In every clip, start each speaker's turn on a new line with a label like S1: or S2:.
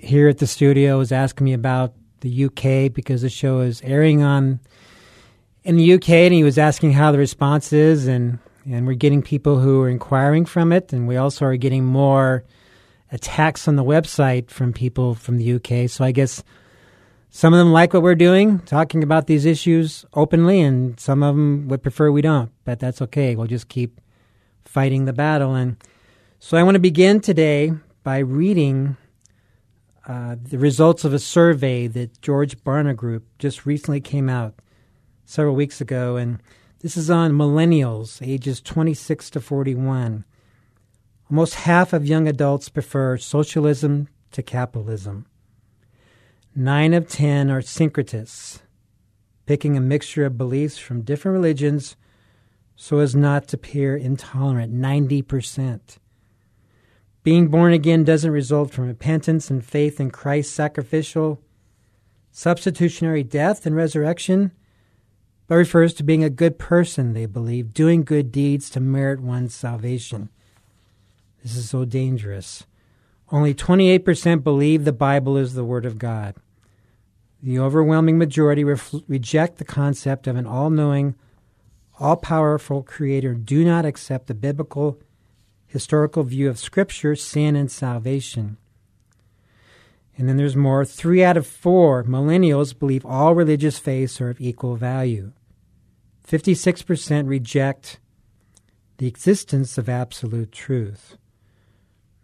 S1: here at the studio, was asking me about the UK because the show is airing on in the UK, and he was asking how the response is, and and we're getting people who are inquiring from it, and we also are getting more attacks on the website from people from the UK. So I guess some of them like what we're doing, talking about these issues openly, and some of them would prefer we don't. But that's okay. We'll just keep fighting the battle. And so I want to begin today by reading uh, the results of a survey that George Barna Group just recently came out several weeks ago. And this is on millennials, ages 26 to 41. Almost half of young adults prefer socialism to capitalism. Nine of ten are syncretists, picking a mixture of beliefs from different religions so as not to appear intolerant. 90%. Being born again doesn't result from repentance and faith in Christ's sacrificial, substitutionary death and resurrection, but refers to being a good person, they believe, doing good deeds to merit one's salvation. This is so dangerous. Only 28% believe the Bible is the Word of God. The overwhelming majority ref- reject the concept of an all knowing, all powerful Creator, do not accept the biblical, historical view of Scripture, sin, and salvation. And then there's more. Three out of four millennials believe all religious faiths are of equal value. 56% reject the existence of absolute truth.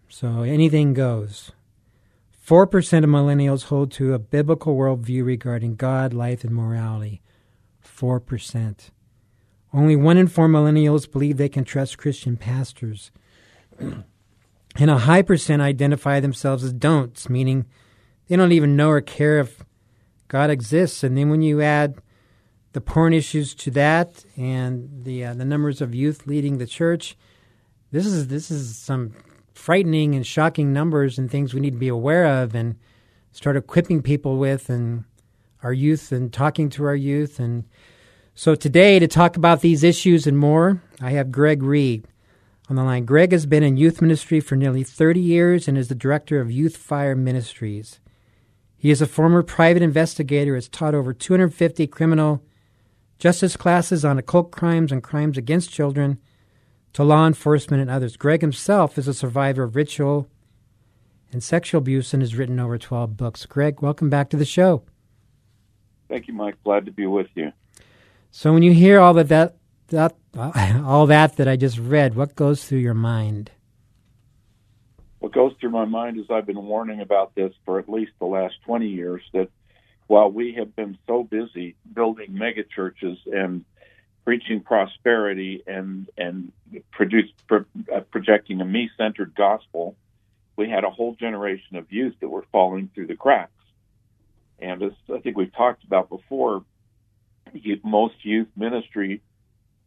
S1: So anything goes. 4% of millennials hold to a biblical worldview regarding God, life, and morality. 4%. Only 1 in 4 millennials believe they can trust Christian pastors. And a high percent identify themselves as don'ts, meaning they don't even know or care if God exists. And then when you add the porn issues to that and the uh, the numbers of youth leading the church, this is this is some frightening and shocking numbers and things we need to be aware of and start equipping people with and our youth and talking to our youth and so today to talk about these issues and more i have greg reid on the line greg has been in youth ministry for nearly 30 years and is the director of youth fire ministries he is a former private investigator has taught over 250 criminal justice classes on occult crimes and crimes against children to law enforcement and others. Greg himself is a survivor of ritual and sexual abuse and has written over 12 books. Greg, welcome back to the show.
S2: Thank you, Mike. Glad to be with you.
S1: So when you hear all of that, that all that that I just read, what goes through your mind?
S2: What goes through my mind is I've been warning about this for at least the last 20 years that while we have been so busy building megachurches and preaching prosperity and and produce pro, uh, projecting a me-centered gospel, we had a whole generation of youth that were falling through the cracks. And as I think we've talked about before, most youth ministry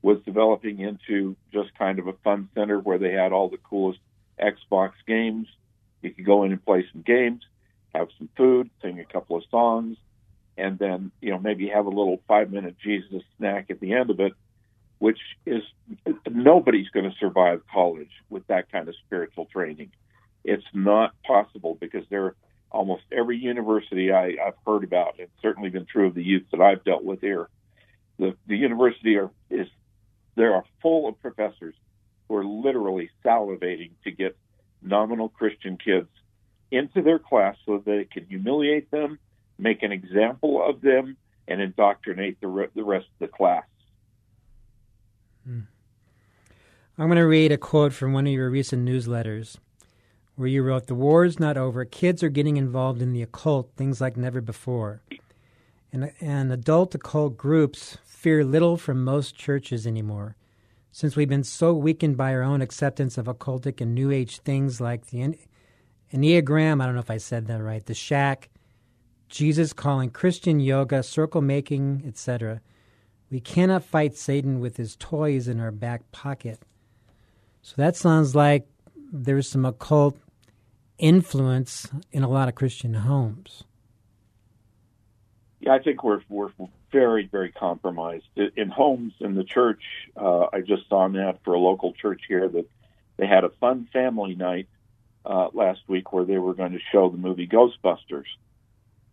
S2: was developing into just kind of a fun center where they had all the coolest Xbox games. You could go in and play some games, have some food, sing a couple of songs, and then you know maybe have a little five minute Jesus snack at the end of it, which is nobody's going to survive college with that kind of spiritual training. It's not possible because there almost every university I, I've heard about, it's certainly been true of the youth that I've dealt with here. The the university are is there are full of professors who are literally salivating to get nominal Christian kids into their class so that they can humiliate them, make an example of them, and indoctrinate the, re- the rest of the class. Hmm.
S1: I'm going to read a quote from one of your recent newsletters where you wrote The war is not over. Kids are getting involved in the occult, things like never before. And, and adult occult groups fear little from most churches anymore. Since we've been so weakened by our own acceptance of occultic and New Age things like the Enneagram, I don't know if I said that right, the shack, Jesus calling Christian yoga, circle making, etc. We cannot fight Satan with his toys in our back pocket. So that sounds like there's some occult influence in a lot of Christian homes.
S2: Yeah, I think we're we're very very compromised in homes in the church. Uh, I just saw ad for a local church here that they had a fun family night uh, last week where they were going to show the movie Ghostbusters,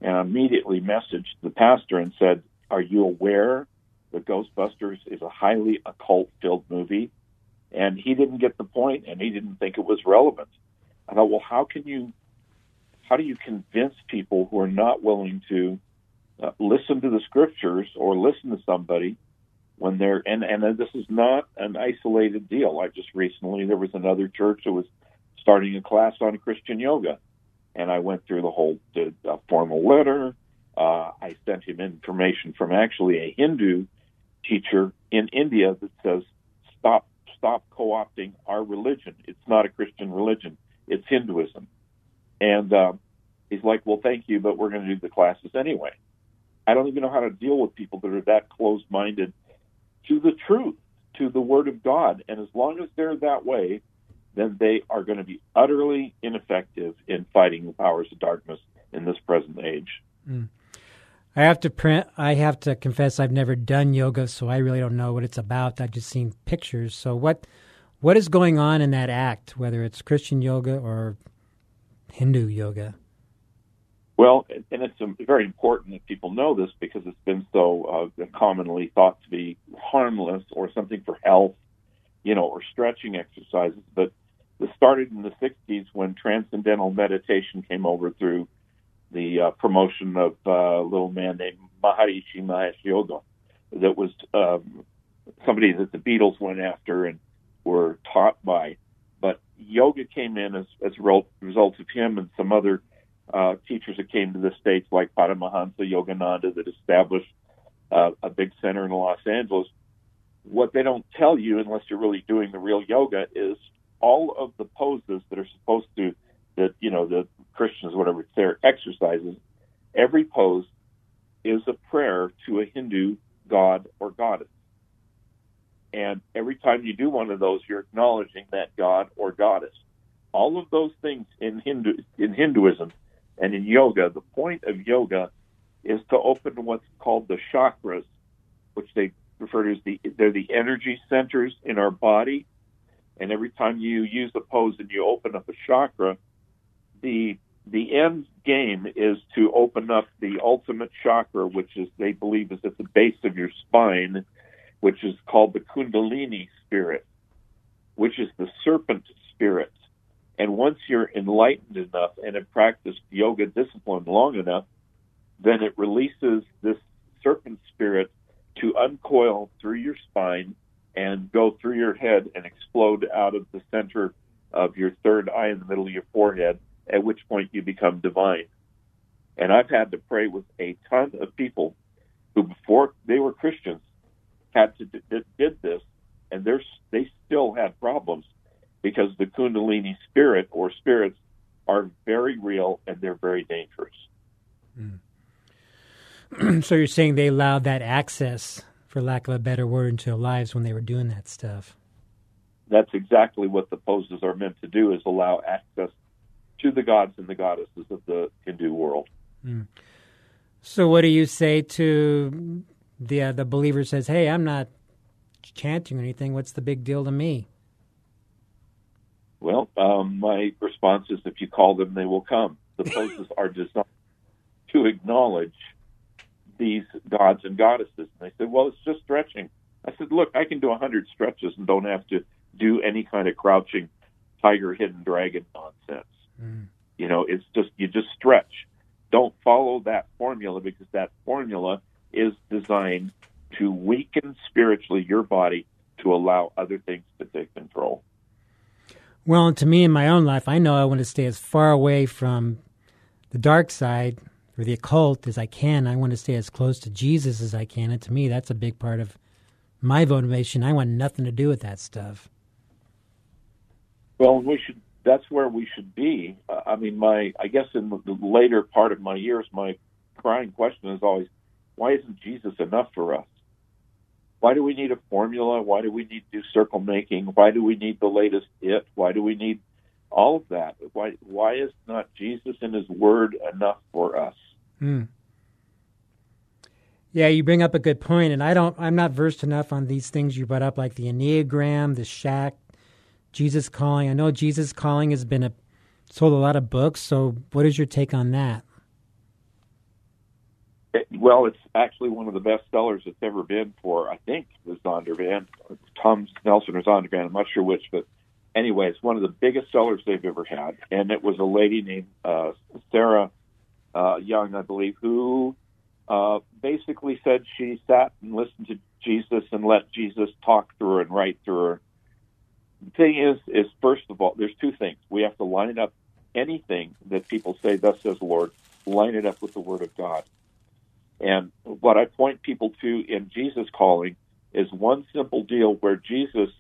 S2: and I immediately messaged the pastor and said, "Are you aware that Ghostbusters is a highly occult filled movie?" And he didn't get the point, and he didn't think it was relevant. I thought, well, how can you, how do you convince people who are not willing to uh, listen to the scriptures or listen to somebody when they're and and this is not an isolated deal. I just recently there was another church that was starting a class on Christian yoga, and I went through the whole did a formal letter. Uh, I sent him information from actually a Hindu teacher in India that says stop stop co-opting our religion. It's not a Christian religion. It's Hinduism. And uh, he's like, well, thank you, but we're going to do the classes anyway. I don't even know how to deal with people that are that closed minded to the truth, to the Word of God. And as long as they're that way, then they are going to be utterly ineffective in fighting the powers of darkness in this present age.
S1: Mm. I have to print. I have to confess, I've never done yoga, so I really don't know what it's about. I've just seen pictures. So what, what is going on in that act, whether it's Christian yoga or Hindu yoga?
S2: Well, and it's very important that people know this because it's been so uh, commonly thought to be harmless or something for health, you know, or stretching exercises. But this started in the 60s when transcendental meditation came over through the uh, promotion of uh, a little man named Maharishi Mahesh Yoga, that was um, somebody that the Beatles went after and were taught by. But yoga came in as, as a result of him and some other uh, teachers that came to the States, like Paramahansa Yogananda, that established uh, a big center in Los Angeles. What they don't tell you, unless you're really doing the real yoga, is all of the poses that are supposed to, that, you know, the Christians, whatever, their exercises, every pose is a prayer to a Hindu god or goddess. And every time you do one of those, you're acknowledging that god or goddess. All of those things in Hindu in Hinduism and in yoga, the point of yoga is to open what's called the chakras, which they refer to as the they're the energy centers in our body. And every time you use a pose and you open up a chakra, the the end game is to open up the ultimate chakra, which is they believe is at the base of your spine, which is called the Kundalini spirit, which is the serpent spirit. And once you're enlightened enough and have practiced yoga discipline long enough, then it releases this serpent spirit to uncoil through your spine and go through your head and explode out of the center of your third eye in the middle of your forehead, at which point you become divine. And I've had to pray with a ton of people who, before they were Christians, had to did this, and they're, they still had problems because the Kundalini spirit or spirits are very real and they're very dangerous.
S1: Mm. so you're saying they allowed that access, for lack of a better word, into their lives when they were doing that stuff.
S2: That's exactly what the poses are meant to do: is allow access to the gods and the goddesses of the Hindu world.
S1: Mm. So, what do you say to the uh, the believer says, "Hey, I'm not chanting or anything. What's the big deal to me?"
S2: Well, um, my response is if you call them, they will come. The poses are designed to acknowledge these gods and goddesses. And they said, well, it's just stretching. I said, look, I can do a 100 stretches and don't have to do any kind of crouching tiger, hidden dragon nonsense. You know, it's just you just stretch. Don't follow that formula because that formula is designed to weaken spiritually your body to allow other things to take control.
S1: Well, to me in my own life, I know I want to stay as far away from the dark side or the occult as I can. I want to stay as close to Jesus as I can. And to me, that's a big part of my motivation. I want nothing to do with that stuff.
S2: Well, we should. That's where we should be. Uh, I mean, my. I guess in the, the later part of my years, my crying question is always, why isn't Jesus enough for us? Why do we need a formula? Why do we need to do circle making? Why do we need the latest it? Why do we need all of that? Why why is not Jesus and His Word enough for us?
S1: Hmm. Yeah, you bring up a good point, and I don't. I'm not versed enough on these things you brought up, like the Enneagram, the Shack, Jesus Calling. I know Jesus Calling has been a sold a lot of books. So, what is your take on that?
S2: It- well, it's actually one of the best sellers it's ever been for, I think, the Zondervan, Tom Nelson or Zondervan. I'm not sure which, but anyway, it's one of the biggest sellers they've ever had. And it was a lady named uh, Sarah uh, Young, I believe, who uh, basically said she sat and listened to Jesus and let Jesus talk through her and write through her. The thing is, is first of all, there's two things. We have to line up anything that people say, "Thus says the Lord," line it up with the Word of God. And what I point people to in Jesus calling is one simple deal where Jesus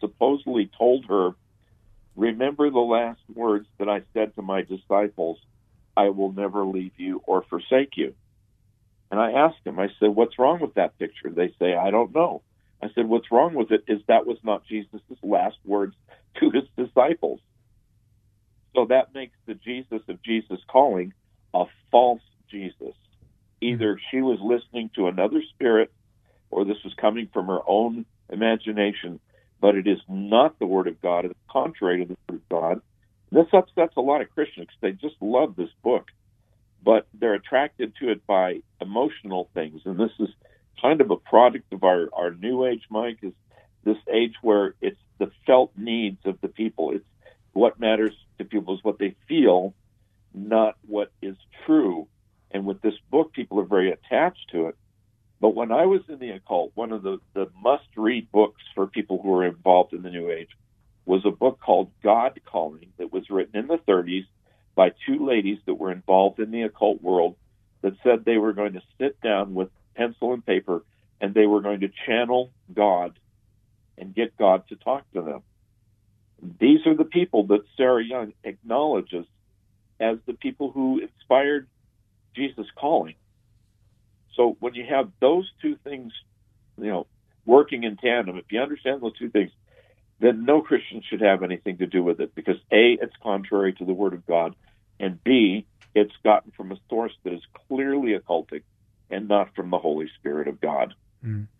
S2: supposedly told her, Remember the last words that I said to my disciples, I will never leave you or forsake you. And I asked him, I said, What's wrong with that picture? They say, I don't know. I said, What's wrong with it is that was not Jesus' last words to his disciples. So that makes the Jesus of Jesus calling a false Jesus. Either she was listening to another spirit or this was coming from her own imagination, but it is not the Word of God. It's contrary to the Word of God. This upsets a lot of Christians. They just love this book, but they're attracted to it by emotional things. And this is kind of a product of our, our new age, Mike, is this age where it's the felt needs of the people. It's what matters to people is what they feel, not what is true. And with this book, people are very attached to it. But when I was in the occult, one of the, the must read books for people who are involved in the New Age was a book called God Calling that was written in the 30s by two ladies that were involved in the occult world that said they were going to sit down with pencil and paper and they were going to channel God and get God to talk to them. These are the people that Sarah Young acknowledges as the people who inspired Jesus calling. So when you have those two things, you know, working in tandem, if you understand those two things, then no Christian should have anything to do with it because A, it's contrary to the Word of God, and B, it's gotten from a source that is clearly occultic and not from the Holy Spirit of God. Hmm.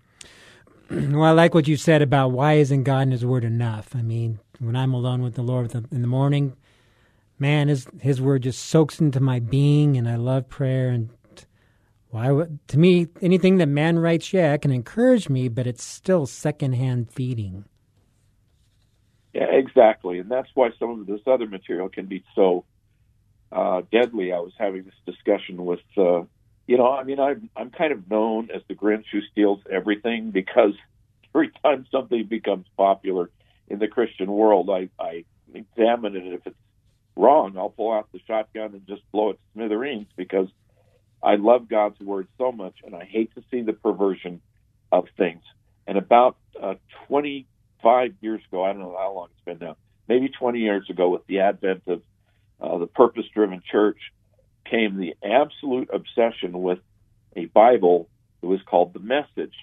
S1: Well, I like what you said about why isn't God and His Word enough? I mean, when I'm alone with the Lord in the morning, man, His His Word just soaks into my being, and I love prayer. And why would to me anything that man writes, yeah, it can encourage me, but it's still secondhand feeding.
S2: Yeah, exactly, and that's why some of this other material can be so uh, deadly. I was having this discussion with, uh, you know, I mean, I'm I'm kind of known as the Grinch who steals everything because every time something becomes popular in the Christian world, I I examine it. If it's wrong, I'll pull out the shotgun and just blow it to smithereens because I love God's word so much, and I hate to see the perversion of things. And about uh, 25 years ago, I don't know how long it's been now, maybe 20 years ago, with the advent of uh, the purpose driven church, came the absolute obsession with a Bible that was called the Message.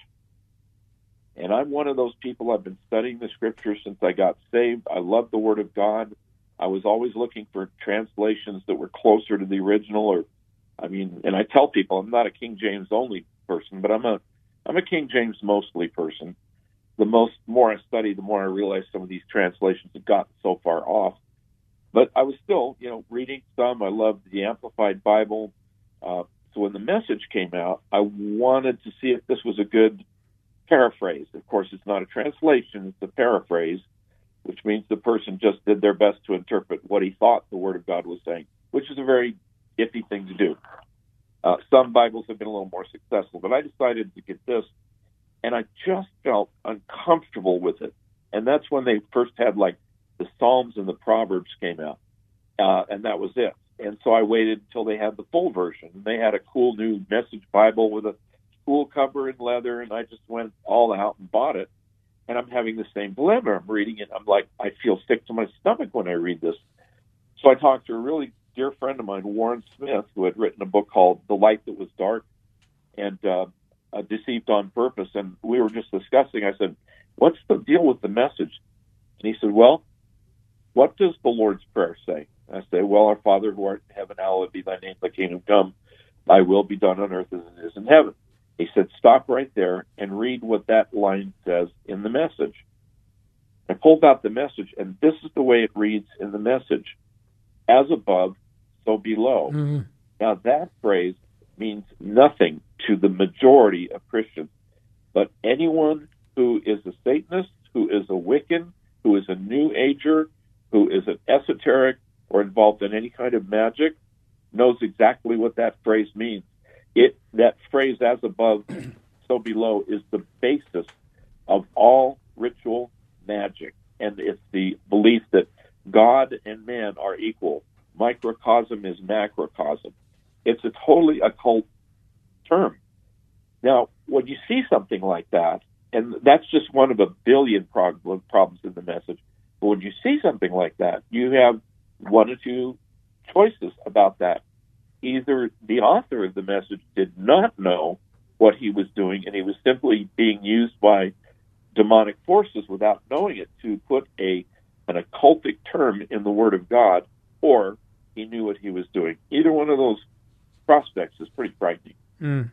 S2: And I'm one of those people, I've been studying the scriptures since I got saved. I love the Word of God. I was always looking for translations that were closer to the original or I mean, and I tell people I'm not a King James only person, but I'm a I'm a King James mostly person. The most more I study, the more I realize some of these translations have gotten so far off. But I was still, you know, reading some. I loved the Amplified Bible. Uh, so when the message came out, I wanted to see if this was a good paraphrase. Of course, it's not a translation; it's a paraphrase. Which means the person just did their best to interpret what he thought the Word of God was saying, which is a very iffy thing to do. Uh, some Bibles have been a little more successful, but I decided to get this, and I just felt uncomfortable with it. And that's when they first had like the Psalms and the Proverbs came out, uh, and that was it. And so I waited until they had the full version. They had a cool new Message Bible with a cool cover in leather, and I just went all out and bought it. And I'm having the same dilemma. I'm reading it. I'm like, I feel sick to my stomach when I read this. So I talked to a really dear friend of mine, Warren Smith, who had written a book called The Light That Was Dark and uh, uh, Deceived on Purpose. And we were just discussing. I said, What's the deal with the message? And he said, Well, what does the Lord's Prayer say? I say, Well, our Father who art in heaven, hallowed be thy name, thy kingdom come, thy will be done on earth as it is in heaven. He said, Stop right there and read what that line says in the message. I pulled out the message, and this is the way it reads in the message As above, so below.
S1: hmm
S2: Now, that phrase means nothing to the majority of Christians, but anyone who is a Satanist, who is a Wiccan, who is a New Ager, who is an esoteric or involved in any kind of magic, knows exactly what that phrase means. It that phrase "as above, so below" is the basis of all ritual magic, and it's the belief that God and man are equal. Microcosm is macrocosm. It's a totally occult term. Now, when you see something like that, and that's just one of a billion problem, problems in the message, but when you see something like that, you have one or two choices about that. Either the author of the message did not know what he was doing, and he was simply being used by demonic forces without knowing it to put a an occultic term in the Word of God, or he knew what he was doing. Either one of those prospects is pretty frightening.
S1: Mm.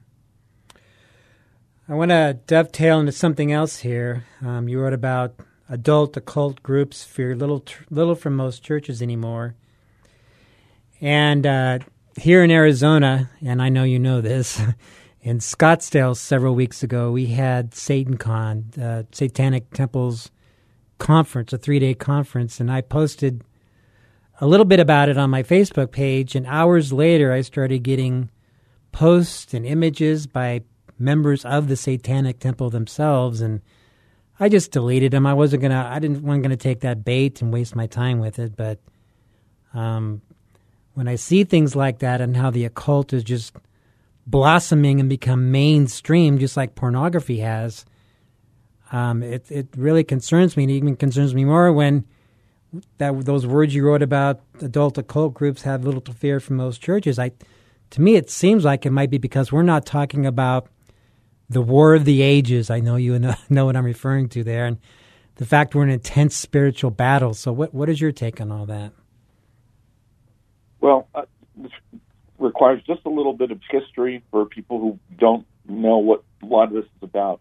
S1: I want to dovetail into something else here. Um, you wrote about adult occult groups fear little, little from most churches anymore. And uh, here in Arizona, and I know you know this, in Scottsdale several weeks ago, we had SatanCon, uh, Satanic Temples conference, a three day conference, and I posted a little bit about it on my Facebook page. And hours later, I started getting posts and images by members of the Satanic Temple themselves, and I just deleted them. I wasn't gonna, I didn't wasn't gonna take that bait and waste my time with it. But um, when I see things like that and how the occult is just blossoming and become mainstream, just like pornography has, um, it it really concerns me. And even concerns me more when that those words you wrote about adult occult groups have little to fear from most churches. I, to me, it seems like it might be because we're not talking about the war of the ages. I know you know, know what I'm referring to there, and the fact we're in intense spiritual battle. So, what what is your take on all that?
S2: Well, uh, this requires just a little bit of history for people who don't know what a lot of this is about.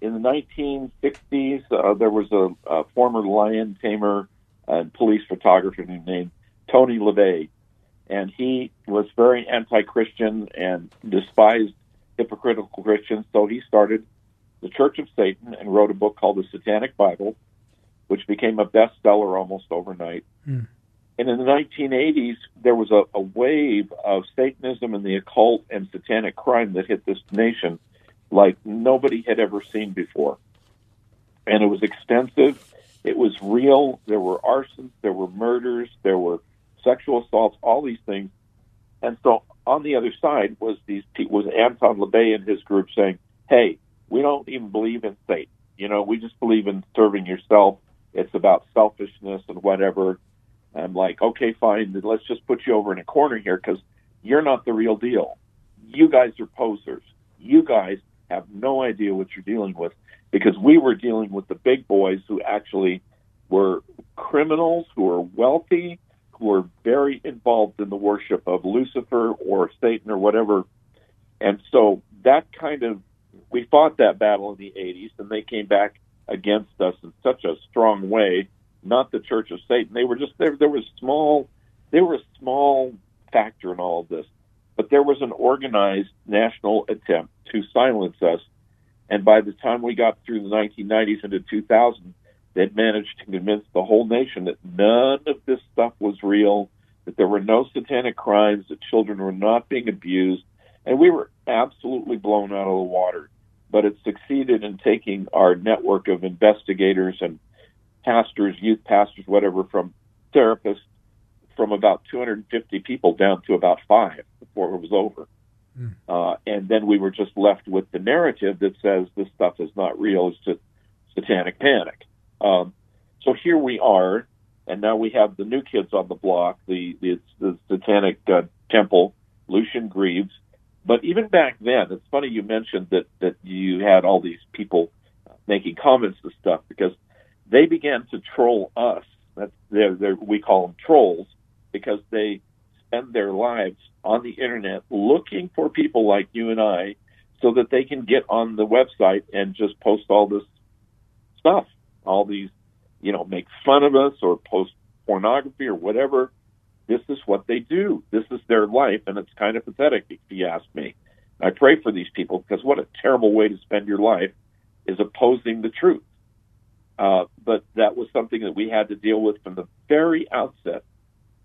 S2: In the 1960s, uh, there was a, a former lion tamer and police photographer named Tony LaVey, and he was very anti-Christian and despised hypocritical Christians. So he started the Church of Satan and wrote a book called the Satanic Bible, which became a bestseller almost overnight.
S1: Hmm.
S2: And in the 1980s, there was a, a wave of Satanism and the occult and satanic crime that hit this nation like nobody had ever seen before. And it was extensive. It was real. There were arsons, there were murders, there were sexual assaults, all these things. And so on the other side was these was Anton LaVey and his group saying, "Hey, we don't even believe in Satan. You know, we just believe in serving yourself. It's about selfishness and whatever." I'm like, "Okay, fine. Let's just put you over in a corner here because you're not the real deal. You guys are posers. You guys have no idea what you're dealing with because we were dealing with the big boys who actually were criminals who were wealthy, who were very involved in the worship of Lucifer or Satan or whatever. And so that kind of, we fought that battle in the 80s, and they came back against us in such a strong way. Not the Church of Satan. They were just there. There was small, they were a small factor in all of this, but there was an organized national attempt to silence us. And by the time we got through the 1990s into 2000, They'd managed to convince the whole nation that none of this stuff was real, that there were no satanic crimes, that children were not being abused, and we were absolutely blown out of the water. But it succeeded in taking our network of investigators and pastors, youth pastors, whatever, from therapists from about 250 people down to about five before it was over.
S1: Mm.
S2: Uh, and then we were just left with the narrative that says this stuff is not real, it's just satanic panic. Um, so here we are, and now we have the new kids on the block, the, the, the satanic uh, temple, Lucien Greaves. But even back then, it's funny you mentioned that, that you had all these people making comments and stuff because they began to troll us. That's they're, they're, we call them trolls because they spend their lives on the internet looking for people like you and I so that they can get on the website and just post all this stuff, all these, you know, make fun of us or post pornography or whatever. This is what they do. This is their life, and it's kind of pathetic, if you ask me. I pray for these people because what a terrible way to spend your life is opposing the truth. Uh, but that was something that we had to deal with from the very outset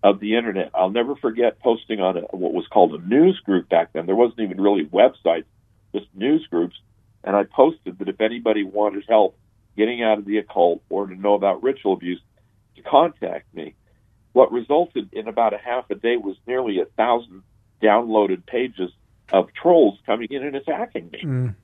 S2: of the internet. I'll never forget posting on a, what was called a news group back then. There wasn't even really websites, just news groups. And I posted that if anybody wanted help getting out of the occult or to know about ritual abuse, to contact me. What resulted in about a half a day was nearly a thousand downloaded pages of trolls coming in and attacking me.
S1: Mm.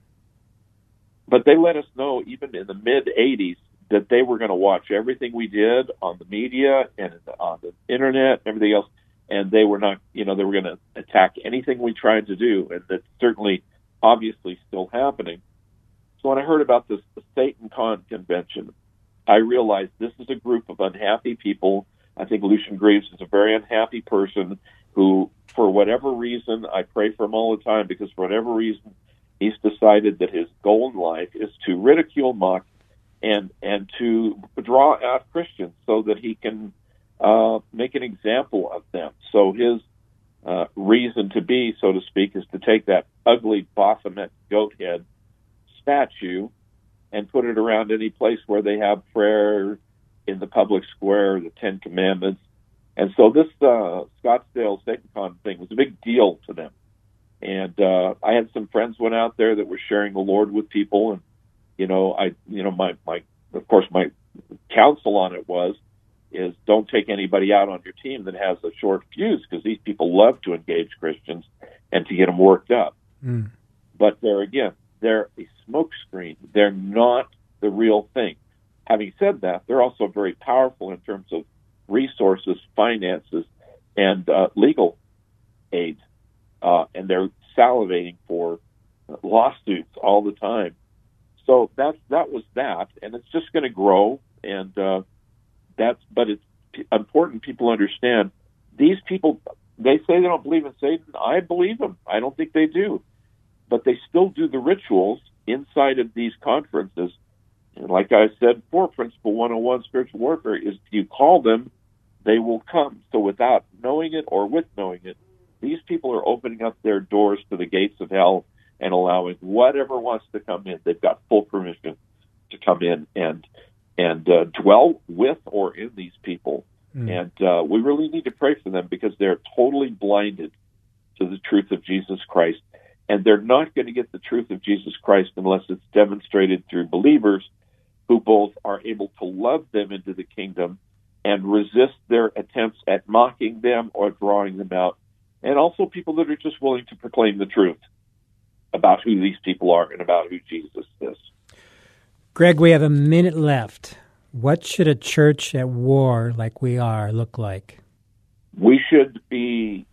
S2: But they let us know, even in the mid 80s, that they were going to watch everything we did on the media and on the internet and everything else, and they were not, you know, they were going to attack anything we tried to do, and that's certainly, obviously, still happening. So when I heard about this Satan Con convention, I realized this is a group of unhappy people. I think Lucien Greaves is a very unhappy person who, for whatever reason, I pray for him all the time because for whatever reason, he's decided that his goal in life is to ridicule, mock, and and to draw out Christians so that he can uh, make an example of them. So his uh, reason to be, so to speak, is to take that ugly Baphomet goat head statue and put it around any place where they have prayer in the public square, the Ten Commandments. And so this uh, Scottsdale SatanCon thing was a big deal to them. And uh, I had some friends went out there that were sharing the Lord with people, and you know, I, you know, my, my, of course, my counsel on it was, is don't take anybody out on your team that has a short fuse because these people love to engage Christians and to get them worked up.
S1: Mm.
S2: But there again, they're a smokescreen. They're not the real thing. Having said that, they're also very powerful in terms of resources, finances, and uh, legal aid. Uh, and they're salivating for lawsuits all the time. So that's that was that, and it's just going to grow. And uh, that's but it's important people understand these people. They say they don't believe in Satan. I believe them. I don't think they do, but they still do the rituals inside of these conferences. And like I said before, Principle 101 Spiritual Warfare is if you call them, they will come. So without knowing it or with knowing it, these people are opening up their doors to the gates of hell and allowing whatever wants to come in. They've got full permission to come in and and uh, dwell with or in these people.
S1: Mm.
S2: And uh, we really need to pray for them because they're totally blinded to the truth of Jesus Christ. And they're not going to get the truth of Jesus Christ unless it's demonstrated through believers who both are able to love them into the kingdom and resist their attempts at mocking them or drawing them out. And also people that are just willing to proclaim the truth about who these people are and about who Jesus is.
S1: Greg, we have a minute left. What should a church at war like we are look like?
S2: We should be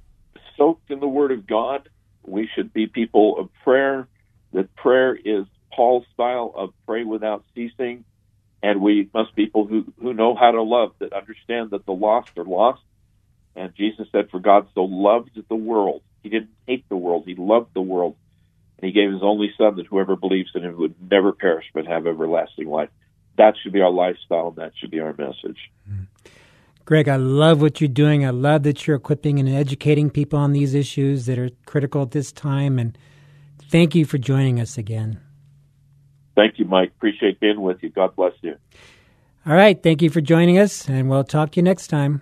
S2: soaked in the Word of God. We should be people of prayer. That prayer is Paul's style of pray without ceasing. And we must be people who, who know how to love, that understand that the lost are lost. And Jesus said, For God so loved the world. He didn't hate the world, He loved the world. And He gave His only Son that whoever believes in Him would never perish but have everlasting life. That should be our lifestyle, and that should be our message.
S1: Greg, I love what you're doing. I love that you're equipping and educating people on these issues that are critical at this time. And thank you for joining us again.
S2: Thank you, Mike. Appreciate being with you. God bless you.
S1: All right. Thank you for joining us, and we'll talk to you next time.